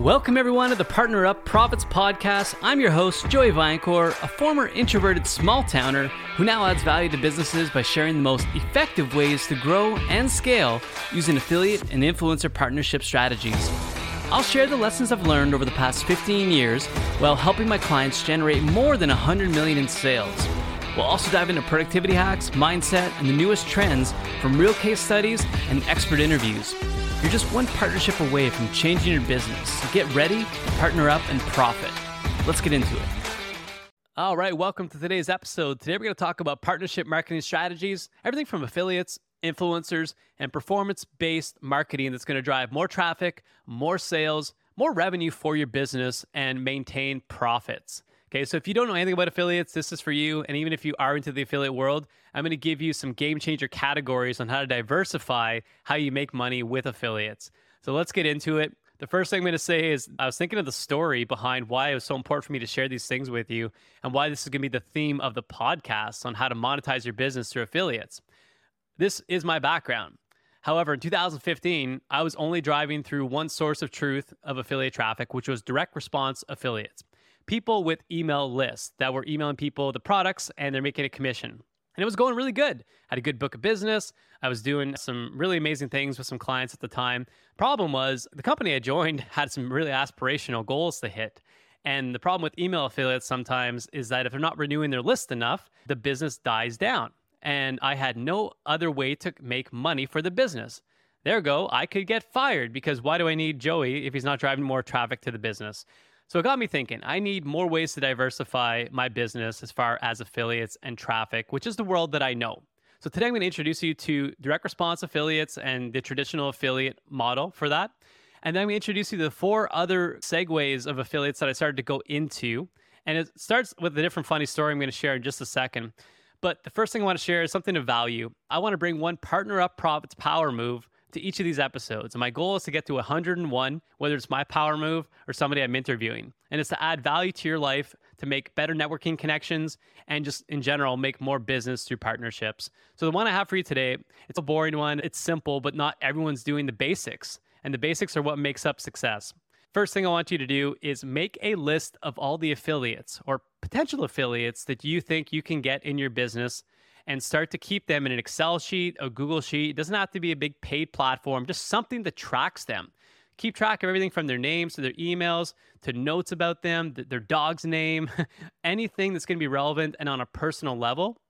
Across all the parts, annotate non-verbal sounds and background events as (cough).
Welcome, everyone, to the Partner Up Profits Podcast. I'm your host, Joey Viancore, a former introverted small towner who now adds value to businesses by sharing the most effective ways to grow and scale using affiliate and influencer partnership strategies. I'll share the lessons I've learned over the past 15 years while helping my clients generate more than 100 million in sales. We'll also dive into productivity hacks, mindset, and the newest trends from real case studies and expert interviews. You're just one partnership away from changing your business. Get ready, partner up, and profit. Let's get into it. All right, welcome to today's episode. Today we're going to talk about partnership marketing strategies, everything from affiliates, influencers, and performance based marketing that's going to drive more traffic, more sales, more revenue for your business, and maintain profits. Okay, so if you don't know anything about affiliates, this is for you. And even if you are into the affiliate world, I'm going to give you some game changer categories on how to diversify how you make money with affiliates. So let's get into it. The first thing I'm going to say is I was thinking of the story behind why it was so important for me to share these things with you and why this is going to be the theme of the podcast on how to monetize your business through affiliates. This is my background. However, in 2015, I was only driving through one source of truth of affiliate traffic, which was direct response affiliates people with email lists that were emailing people the products and they're making a commission. And it was going really good. I had a good book of business. I was doing some really amazing things with some clients at the time. Problem was, the company I joined (laughs) had some really aspirational goals to hit. And the problem with email affiliates sometimes is that if they're not renewing their list enough, the business dies down. And I had no other way to make money for the business. There go. I could get fired because why do I need Joey if he's not driving more traffic to the business? So it got me thinking, I need more ways to diversify my business as far as affiliates and traffic, which is the world that I know. So today I'm going to introduce you to direct response affiliates and the traditional affiliate model for that. And then we introduce you to the four other segues of affiliates that I started to go into. And it starts with a different funny story I'm going to share in just a second. But the first thing I want to share is something of value. I want to bring one partner up profits power move to each of these episodes. And my goal is to get to 101, whether it's my power move or somebody I'm interviewing. And it's to add value to your life, to make better networking connections, and just in general, make more business through partnerships. So the one I have for you today, it's a boring one. It's simple, but not everyone's doing the basics. And the basics are what makes up success. First thing I want you to do is make a list of all the affiliates or potential affiliates that you think you can get in your business and start to keep them in an Excel sheet, a Google sheet. It doesn't have to be a big paid platform, just something that tracks them. Keep track of everything from their names to their emails to notes about them, their dog's name, (laughs) anything that's going to be relevant and on a personal level.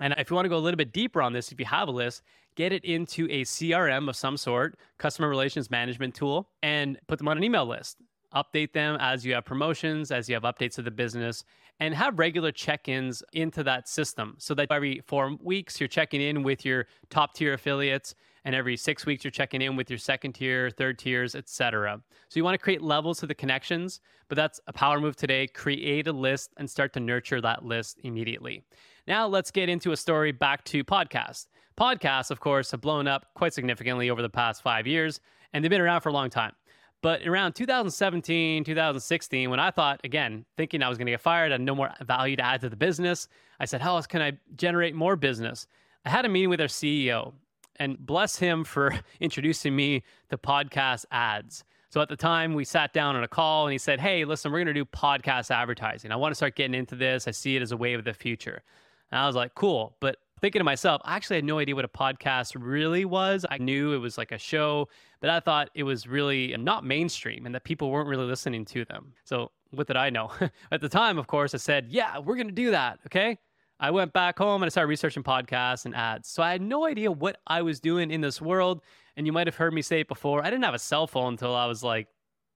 And if you want to go a little bit deeper on this, if you have a list, get it into a CRM of some sort, customer relations management tool, and put them on an email list update them as you have promotions, as you have updates of the business, and have regular check ins into that system so that every four weeks you're checking in with your top tier affiliates. And every six weeks, you're checking in with your second tier, third tiers, etc. So you want to create levels to the connections, but that's a power move today. Create a list and start to nurture that list immediately. Now let's get into a story back to podcasts. Podcasts, of course, have blown up quite significantly over the past five years, and they've been around for a long time. But around 2017, 2016, when I thought, again, thinking I was going to get fired, and no more value to add to the business, I said, How else can I generate more business? I had a meeting with our CEO, and bless him (laughs) for introducing me to podcast ads. So at the time, we sat down on a call and he said, Hey, listen, we're going to do podcast advertising. I want to start getting into this. I see it as a way of the future. And I was like, Cool. But thinking to myself, I actually had no idea what a podcast really was. I knew it was like a show, but I thought it was really not mainstream and that people weren't really listening to them. So, what did I know? (laughs) At the time, of course, I said, Yeah, we're going to do that. Okay. I went back home and I started researching podcasts and ads. So, I had no idea what I was doing in this world. And you might have heard me say it before. I didn't have a cell phone until I was like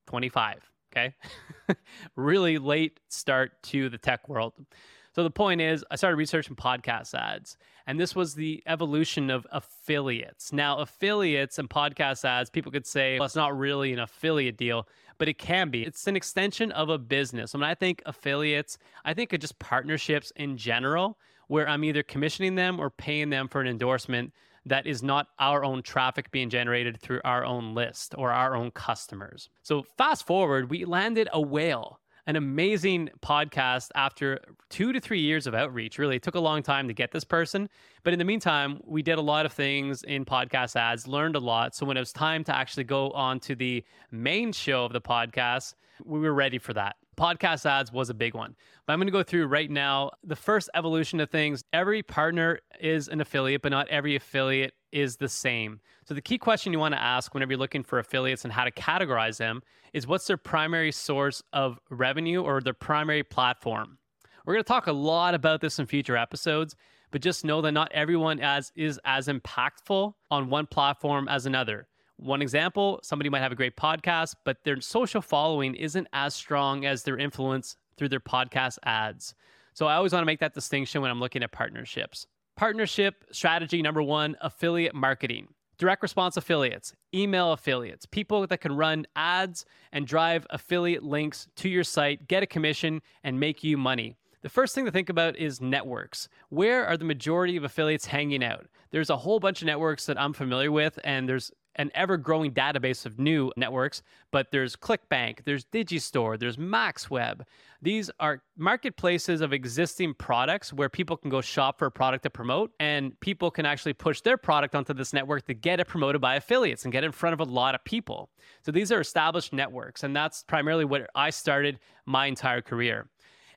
25. Okay. (laughs) really late start to the tech world. So the point is, I started researching podcast ads, and this was the evolution of affiliates. Now, affiliates and podcast ads, people could say, well, it's not really an affiliate deal, but it can be. It's an extension of a business. When I think affiliates, I think of just partnerships in general, where I'm either commissioning them or paying them for an endorsement that is not our own traffic being generated through our own list or our own customers. So fast forward, we landed a whale an amazing podcast after two to three years of outreach. Really, it took a long time to get this person. But in the meantime, we did a lot of things in podcast ads, learned a lot. So when it was time to actually go on to the main show of the podcast, we were ready for that. Podcast ads was a big one. But I'm going to go through right now the first evolution of things. Every partner is an affiliate, but not every affiliate is the same. So the key question you want to ask whenever you're looking for affiliates and how to categorize them is what's their primary source of revenue or their primary platform? We're going to talk a lot about this in future episodes, but just know that not everyone as is as impactful on one platform as another. One example, somebody might have a great podcast, but their social following isn't as strong as their influence through their podcast ads. So I always want to make that distinction when I'm looking at partnerships. Partnership strategy number one affiliate marketing. Direct response affiliates, email affiliates, people that can run ads and drive affiliate links to your site, get a commission, and make you money. The first thing to think about is networks. Where are the majority of affiliates hanging out? There's a whole bunch of networks that I'm familiar with, and there's an ever growing database of new networks, but there's ClickBank, there's Digistore, there's MaxWeb. These are marketplaces of existing products where people can go shop for a product to promote, and people can actually push their product onto this network to get it promoted by affiliates and get in front of a lot of people. So these are established networks, and that's primarily what I started my entire career.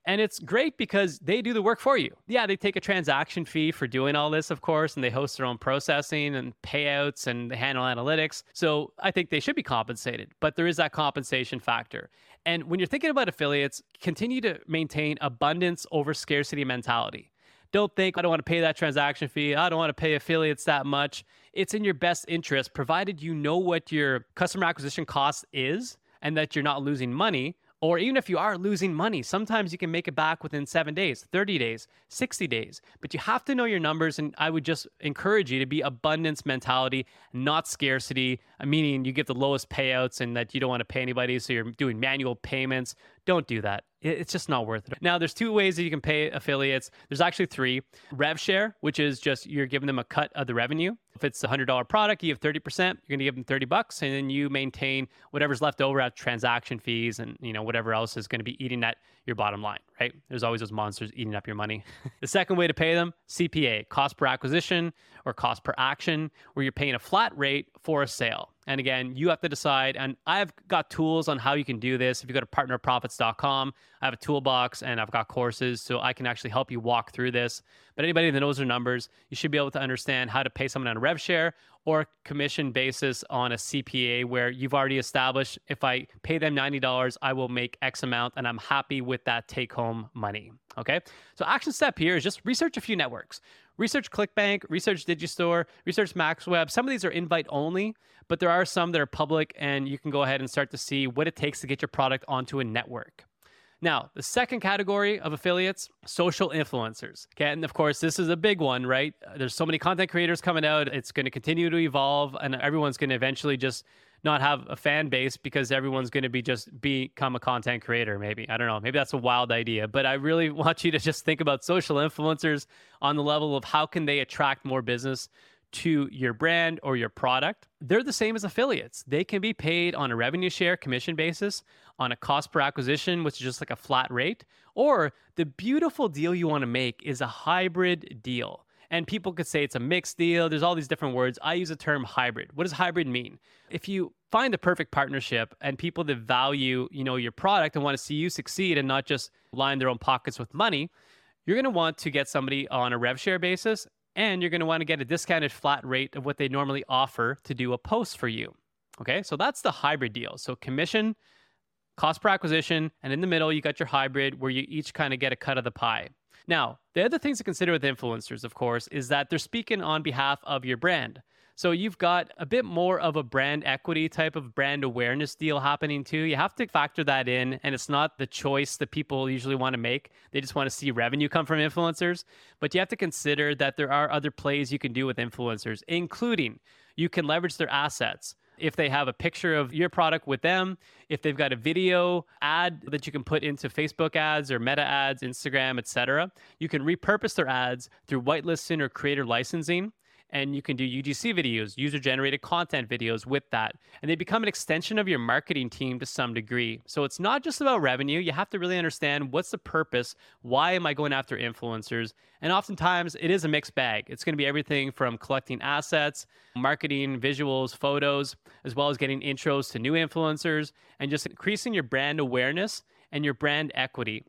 And it's great because they do the work for you. Yeah, they take a transaction fee for doing all this, of course, and they host their own processing and payouts and they handle analytics. So I think they should be compensated, but there is that compensation factor. And when you're thinking about affiliates, continue to maintain abundance over scarcity mentality. Don't think, I don't want to pay that transaction fee. I don't want to pay affiliates that much. It's in your best interest, provided you know what your customer acquisition cost is and that you're not losing money or even if you are losing money, sometimes you can make it back within seven days, 30 days, 60 days. But you have to know your numbers. And I would just encourage you to be abundance mentality, not scarcity, uh, meaning you get the lowest payouts and that you don't want to pay anybody. So you're doing manual payments. Don't do that. It's just not worth it. Now, there's two ways that you can pay affiliates. There's actually three. Rev share, which is just you're giving them a cut of the revenue. If it's a $100 product, you have 30%, you're going to give them 30 bucks and then you maintain whatever's left over at transaction fees and, you know, whatever else is going to be eating at your bottom line, right? There's always those monsters eating up your money. (laughs) the second way to pay them, CPA, cost per acquisition or cost per action, where you're paying a flat rate for a sale. And again, you have to decide. And I've got tools on how you can do this. If you go to partnerprofits.com, I have a toolbox and I've got courses so I can actually help you walk through this. But anybody that knows their numbers, you should be able to understand how to pay someone on a rev share or commission basis on a CPA where you've already established if I pay them $90, I will make X amount and I'm happy with that take home money. Okay. So, action step here is just research a few networks. Research ClickBank, research Digistore, research MaxWeb. Some of these are invite only, but there are some that are public, and you can go ahead and start to see what it takes to get your product onto a network. Now, the second category of affiliates, social influencers. Okay, and of course, this is a big one, right? There's so many content creators coming out. It's going to continue to evolve, and everyone's going to eventually just not have a fan base because everyone's going to be just become a content creator maybe i don't know maybe that's a wild idea but i really (laughs) want you to just think about social influencers on the level of how can they attract more business to your brand or your product they're the same as affiliates they can be paid on a revenue share commission basis on a cost per acquisition which is just like a flat rate or the beautiful deal you want to make is a hybrid deal and people could say it's a mixed deal. There's all these different words. I use the term hybrid. What does hybrid mean? If you find the perfect partnership and people that value, you know, your product and want to see you succeed and not just line their own pockets with money, you're going to want to get somebody on a rev share basis and you're going to want to get a discounted flat rate of what they normally offer to do a post for you. Okay? So that's the hybrid deal. So commission, cost per acquisition, and in the middle you got your hybrid where you each kind of get a cut of the pie. Now, the other things to consider with influencers, of course, is that they're speaking on behalf of your brand. So you've got a bit more of a brand equity type of brand awareness deal happening too. You have to factor that in, and it's not the choice that people usually want to make. They just want to see revenue come from influencers. But you have to consider that there are other plays you can do with influencers, including you can leverage their assets if they have a picture of your product with them, if they've got a video ad that you can put into Facebook ads or meta ads, Instagram, etc. You can repurpose their ads through whitelisting or creator licensing. And you can do UGC videos, user generated content videos with that. And they become an extension of your marketing team to some degree. So it's not just about revenue. You have to really understand what's the purpose? Why am I going after influencers? And oftentimes it is a mixed bag. It's going to be everything from collecting assets, marketing, visuals, photos, as well as getting intros to new influencers and just increasing your brand awareness and your brand equity.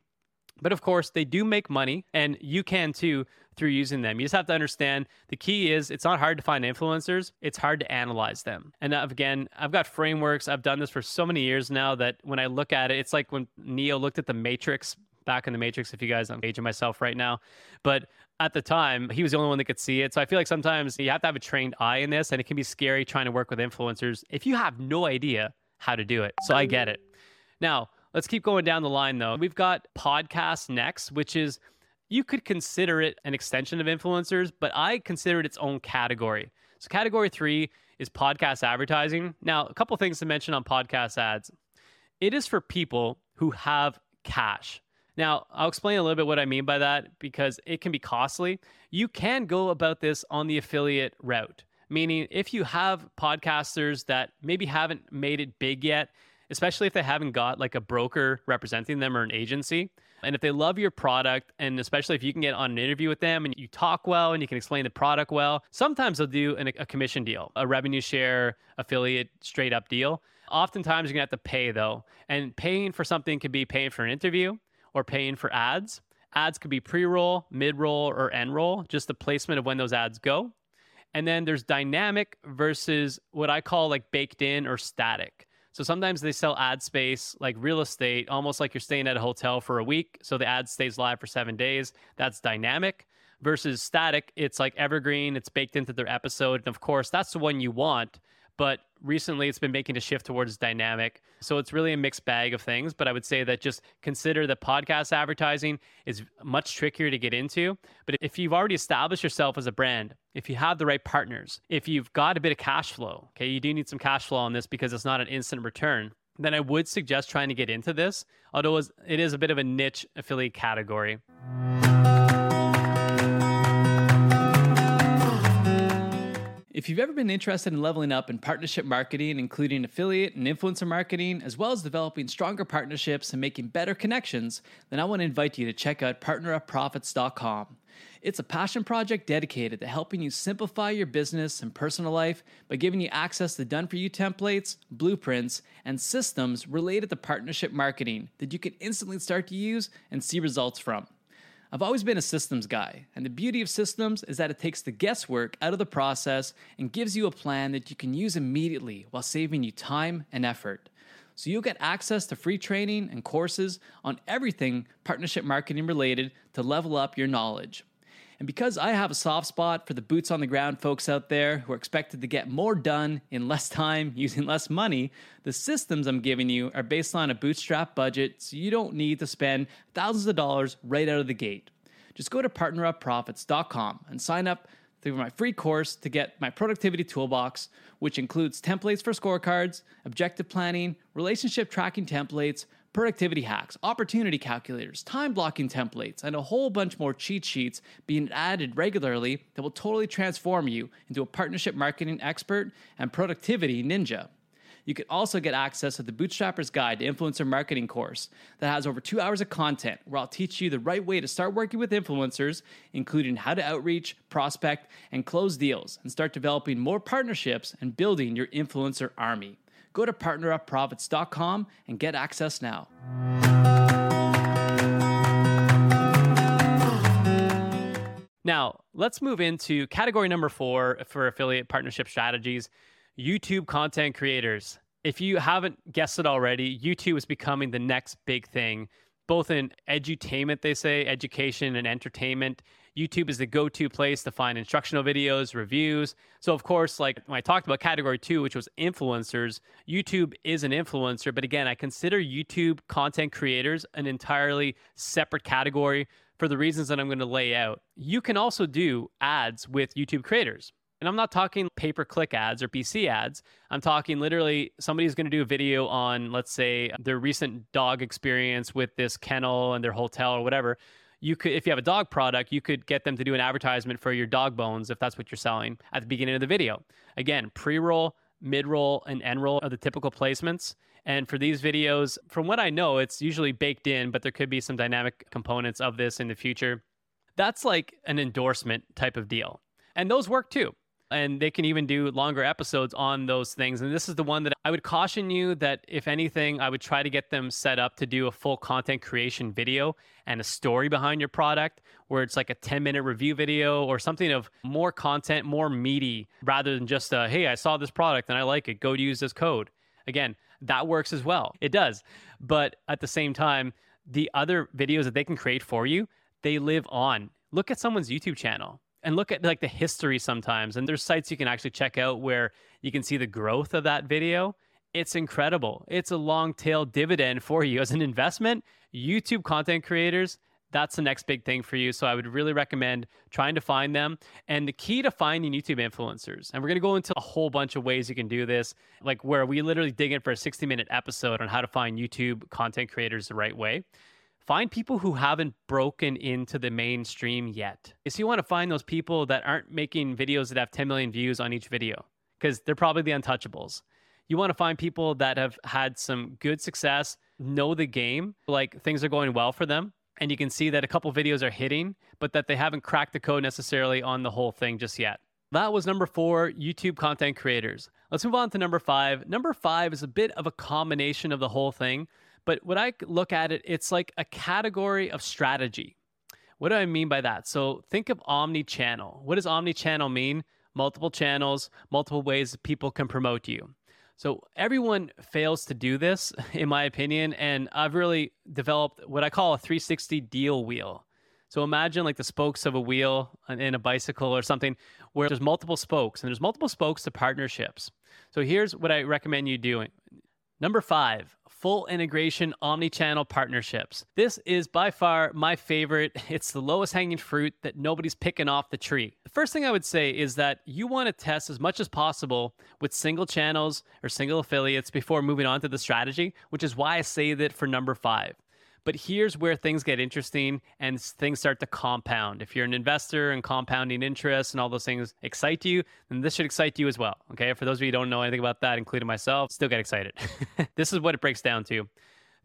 But of course, they do make money, and you can too through using them. You just have to understand the key is it's not hard to find influencers, it's hard to analyze them. And uh, again, I've got frameworks. I've done this for so many years now that when I look at it, it's like when Neo looked at the Matrix back in the Matrix, if you guys, I'm aging myself right now. But at the time, he was the only one that could see it. So I feel like sometimes you have to have a trained eye in this, and it can be scary trying to work with influencers if you have no idea how to do it. So I get it. Now, let's keep going down the line though. We've got podcasts next, which is you could consider it an extension of influencers, but I consider it its own category. So, category three is podcast advertising. Now, a couple things to mention on podcast ads it is for people who have cash. Now, I'll explain a little bit what I mean by that because it can be costly. You can go about this on the affiliate route, meaning if you have podcasters that maybe haven't made it big yet, especially if they haven't got like a broker representing them or an agency, and if they love your product, and especially if you can get on an interview with them and you talk well and you can explain the product well, sometimes they'll do an, a commission deal, a revenue share, affiliate, straight up deal. Oftentimes you're gonna have to pay though. And paying for something could be paying for an interview or paying for ads. Ads could be pre roll, mid roll, or end roll, just the placement of when those ads go. And then there's dynamic versus what I call like baked in or static. So sometimes they sell ad space like real estate, almost like you're staying at a hotel for a week. So the ad stays live for seven days. That's dynamic versus static. It's like evergreen, it's baked into their episode. And of course, that's the one you want. But recently it's been making a shift towards dynamic. So it's really a mixed bag of things. But I would say that just consider that podcast advertising is much trickier to get into. But if you've already established yourself as a brand, if you have the right partners, if you've got a bit of cash flow, okay, you do need some cash flow on this because it's not an instant return. Then I would suggest trying to get into this, although it is a bit of a niche affiliate category. If you've ever been interested in leveling up in partnership marketing, including affiliate and influencer marketing, as well as developing stronger partnerships and making better connections, then I want to invite you to check out partnerupprofits.com. It's a passion project dedicated to helping you simplify your business and personal life by giving you access to done for you templates, blueprints, and systems related to partnership marketing that you can instantly start to use and see results from. I've always been a systems guy, and the beauty of systems is that it takes the guesswork out of the process and gives you a plan that you can use immediately while saving you time and effort. So you'll get access to free training and courses on everything partnership marketing related to level up your knowledge. And because I have a soft spot for the boots on the ground folks out there who are expected to get more done in less time (laughs) using less money, the systems I'm giving you are based on a bootstrap budget, so you don't need to spend thousands of dollars right out of the gate. Just go to partnerupprofits.com and sign up through my free course to get my productivity toolbox, which includes templates for scorecards, objective planning, relationship tracking templates, productivity hacks, opportunity calculators, time blocking templates, and a whole bunch more cheat sheets being added regularly that will totally transform you into a partnership marketing expert and productivity ninja. You can also get access to the Bootstrapper's Guide to Influencer Marketing course that has over two hours of content where I'll teach you the right way to start working with influencers, including how to outreach, prospect, and close deals, and start developing more partnerships and building your influencer army. Go to partnerupprofits.com and get access now. Now, let's move into category number four for affiliate partnership strategies YouTube content creators. If you haven't guessed it already, YouTube is becoming the next big thing, both in edutainment, they say, education and entertainment. YouTube is the go to place to find instructional videos, reviews. So, of course, like when I talked about category two, which was influencers, YouTube is an influencer. But again, I consider YouTube content creators an entirely separate category for the reasons that I'm going to lay out. You can also do ads with YouTube creators. And I'm not talking pay per click ads or PC ads. I'm talking literally somebody's going to do a video on, let's say, their recent dog experience with this kennel and their hotel or whatever you could if you have a dog product you could get them to do an advertisement for your dog bones if that's what you're selling at the beginning of the video. Again pre-roll mid-roll and end-roll are the typical placements. And for these videos from what i know it's usually baked in but there could be some dynamic components of this in the future. That's like an endorsement type of deal. And those work too and they can even do longer episodes on those things. And this is the one that I would caution you that if anything, I would try to get them set up to do a full content creation video and a story behind your product where it's like a 10 minute review video or something of more content, more meaty rather than just a, hey, I saw this product and I like it, go use this code. Again, that works as well. It does. But at the same time, the other videos that they can create for you, they live on. Look at someone's YouTube channel and look at like the history sometimes and there's sites you can actually check out where you can see the growth of that video. It's incredible. It's a long tail dividend for you as an investment. Youtube content creators that's the next big thing for you so i would really recommend trying to find them. And the key to finding youtube influencers and we're going to go into a whole bunch of ways you can do this like where we literally dig in for a 60 minute episode on how to find youtube content creators the right way find people who haven't broken into the mainstream yet. If you want to find those people that aren't making videos that have 10 million views on each video, because they're probably the untouchables. You want to find people that have had some good success, know the game, like things are going well for them. And you can see that a couple videos are hitting, but that they haven't cracked the code necessarily on the whole thing just yet. That was number four, YouTube content creators. Let's move on to number five. Number five is a bit of a combination of the whole thing. But when I look at it, it's like a category of strategy. What do I mean by that? So think of omni channel. What does omni channel mean? Multiple channels, multiple ways people can promote you. So everyone fails to do this, (laughs) in my opinion. And I've really developed what I call a 360 deal wheel. So imagine like the spokes of a wheel in a bicycle or something where there's multiple spokes and there's multiple spokes to partnerships. So here's what I recommend you doing. Number five, full integration omni-channel partnerships. This is by far my favorite. (laughs) It's the lowest hanging fruit that nobody's picking off the tree. The first thing I would say is that you want to test as much as possible with single channels or single affiliates before moving on to the strategy, which is why I say that for number 5. But here's where things get interesting and things start to compound. If you're an investor and compounding interest and all those things excite you, then this should excite you as well. Okay. For those of you who don't know anything about that, including myself, still get excited. (laughs) this is what it breaks down to.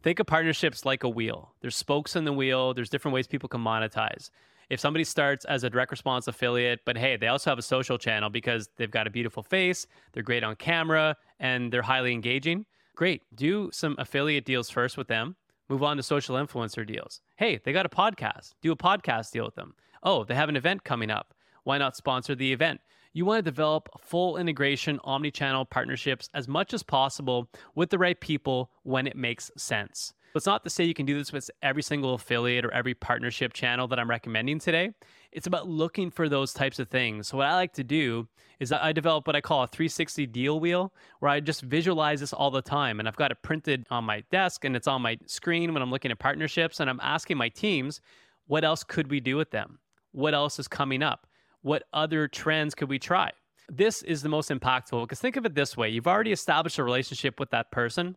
Think of partnerships like a wheel. There's spokes in the wheel, there's different ways people can monetize. If somebody starts as a direct response affiliate, but hey, they also have a social channel because they've got a beautiful face, they're great on camera, and they're highly engaging, great. Do some affiliate deals first with them Move on to social influencer deals. Hey, they got a podcast. Do a podcast deal with them. Oh, they have an event coming up. Why not sponsor the event? You want to develop full integration, omni channel partnerships as much as possible with the right people when it makes sense. It's not to say you can do this with every single affiliate or every partnership channel that I'm recommending today. It's about looking for those types of things. So, what I like to do is I develop what I call a 360 deal wheel, where I just visualize this all the time. And I've got it printed on my desk and it's on my screen when I'm looking at partnerships. And I'm asking my teams, what else could we do with them? What else is coming up? What other trends could we try? This is the most impactful because think of it this way you've already established a relationship with that person.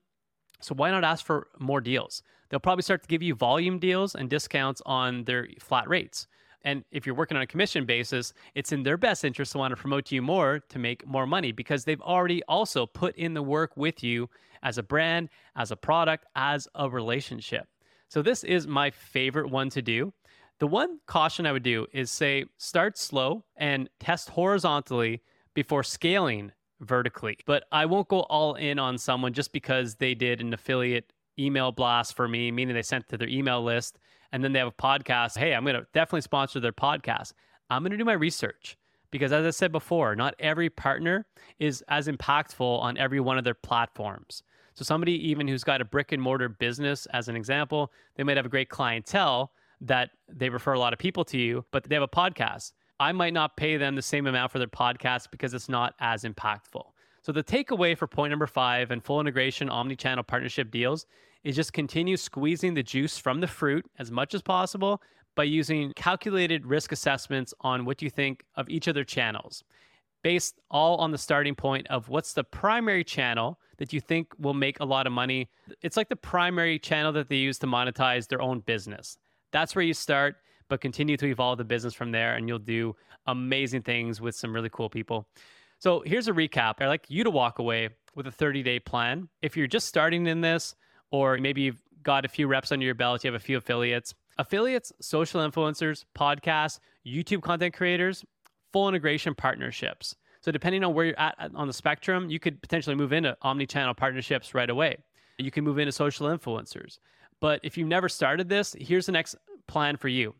So why not ask for more deals? They'll probably start to give you volume deals and discounts on their flat rates. And if you're working on a commission basis, it's in their best interest to want to promote to you more to make more money because they've already also put in the work with you as a brand, as a product, as a relationship. So this is my favorite one to do. The one caution I would do is say start slow and test horizontally before scaling vertically. But I won't go all in on someone just because they did an affiliate email blast for me, meaning they sent to their email list and then they have a podcast. Hey, I'm going to definitely sponsor their podcast. I'm going to do my research because, as I said before, not every partner is as impactful on every one of their platforms. So, somebody even who's got a brick and mortar business, as an example, they might have a great clientele that they refer a lot of people to you, but they have a podcast. I might not pay them the same amount for their podcast because it's not as impactful. So, the takeaway for point number five and full integration omni channel partnership deals is just continue squeezing the juice from the fruit as much as possible by using calculated risk assessments on what you think of each of their channels, based all on the starting point of what's the primary channel that you think will make a lot of money. It's like the primary channel that they use to monetize their own business. That's where you start. But continue to evolve the business from there, and you'll do amazing things with some really cool people. So here's a recap. I'd like you to walk away with a 30 day plan. If you're just starting in this, or maybe you've got a few reps under your belt, you have a few affiliates, affiliates, social influencers, podcasts, YouTube content creators, full integration partnerships. So depending on where you're at on the spectrum, you could potentially move into omni-channel partnerships right away. You can move into social influencers. But if you've never started this, here's the next plan for you.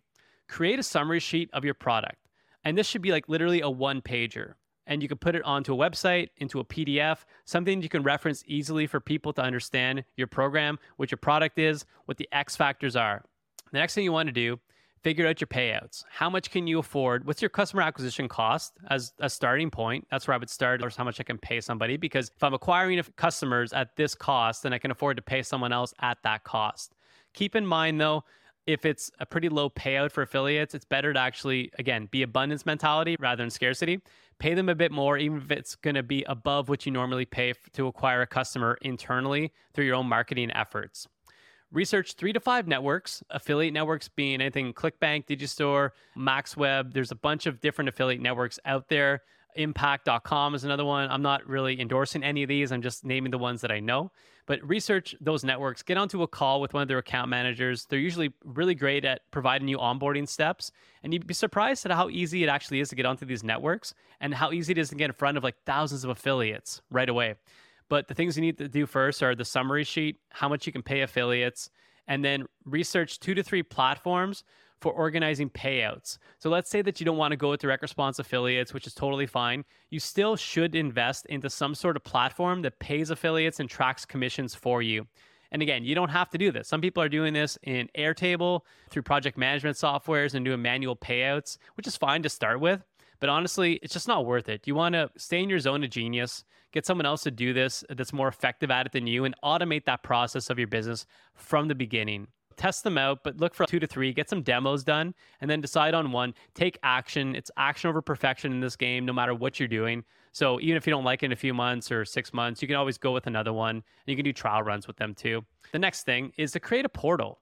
Create a summary sheet of your product. And this should be like literally a one pager. And you can put it onto a website, into a PDF, something you can reference easily for people to understand your program, what your product is, what the X factors are. The next thing you want to do figure out your payouts. How much can you afford? What's your customer acquisition cost as a starting point? That's where I would start, or how much I can pay somebody. Because if I'm acquiring customers at this cost, then I can afford to pay someone else at that cost. Keep in mind though, if it's a pretty low payout for affiliates, it's better to actually, again, be abundance mentality rather than scarcity. Pay them a bit more, even if it's going to be above what you normally pay to acquire a customer internally through your own marketing efforts. Research three to five networks, affiliate networks being anything ClickBank, Digistore, MaxWeb. There's a bunch of different affiliate networks out there. Impact.com is another one. I'm not really endorsing any of these. I'm just naming the ones that I know. But research those networks, get onto a call with one of their account managers. They're usually really great at providing you onboarding steps. And you'd be surprised at how easy it actually is to get onto these networks and how easy it is to get in front of like thousands of affiliates right away. But the things you need to do first are the summary sheet, how much you can pay affiliates, and then research two to three platforms for organizing payouts. So let's say that you don't want to go with direct response affiliates, which is totally fine. You still should invest into some sort of platform that pays affiliates and tracks commissions for you. And again, you don't have to do this. Some people are doing this in Airtable through project management softwares and doing manual payouts, which is fine to start with. But honestly, it's just not worth it. You want to stay in your zone of genius, get someone else to do this that's more effective at it than you, and automate that process of your business from the beginning. Test them out, but look for two to three, get some demos done, and then decide on one. Take action. It's action over perfection in this game, no matter what you're doing. So even if you don't like it in a few months or six months, you can always go with another one. And you can do trial runs with them too. The next thing is to create a portal.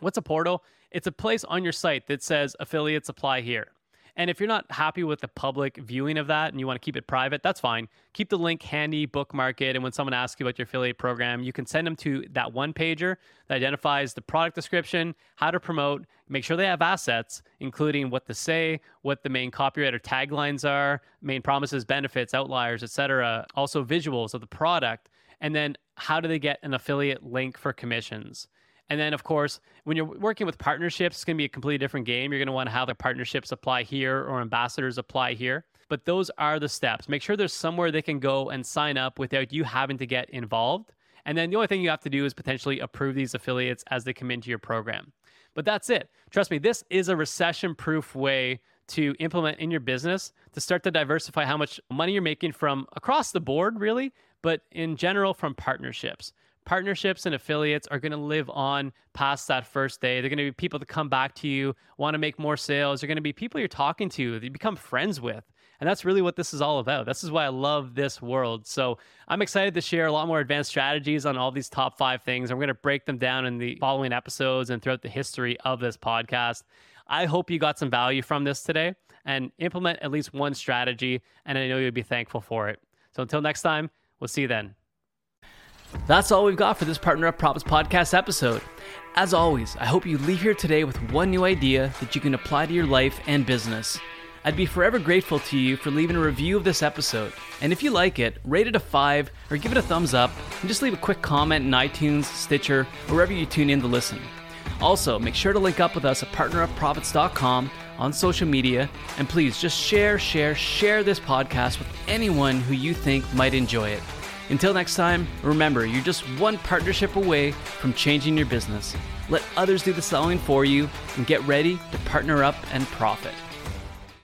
What's a portal? It's a place on your site that says affiliates apply here. And if you're not happy with the public viewing of that and you want to keep it private, that's fine. Keep the link handy, bookmark it. And when someone asks you about your affiliate program, you can send them to that one pager that identifies the product description, how to promote, make sure they have assets, including what to say, what the main copyright or taglines are, main promises, benefits, outliers, etc. Also visuals of the product. And then how do they get an affiliate link for commissions? And then, of course, when you're working with partnerships, it's going to be a completely different game. You're going to want to have the partnerships apply here or ambassadors apply here. But those are the steps. Make sure there's somewhere they can go and sign up without you having to get involved. And then the only thing you have to do is potentially approve these affiliates as they come into your program. But that's it. Trust me, this is a recession proof way to implement in your business to start to diversify how much money you're making from across the board, really, but in general from partnerships partnerships and affiliates are going to live on past that first day. They're going to be people that come back to you, want to make more sales. They're going to be people you're talking to that you become friends with. And that's really what this is all about. This is why I love this world. So I'm excited to share a lot more advanced strategies on all these top five things. I'm going to break them down in the following episodes and throughout the history of this podcast. I hope you got some value from this today and implement at least one strategy. And I know you'll be thankful for it. So until next time, we'll see you then. That's all we've got for this Partner Up Profits podcast episode. As always, I hope you leave here today with one new idea that you can apply to your life and business. I'd be forever grateful to you for leaving a review of this episode. And if you like it, rate it a 5 or give it a thumbs up and just leave a quick comment in iTunes, Stitcher, or wherever you tune in to listen. Also, make sure to link up with us at partnerupprofits.com on social media and please just share, share, share this podcast with anyone who you think might enjoy it. Until next time, remember you're just one partnership away from changing your business. Let others do the selling for you and get ready to partner up and profit.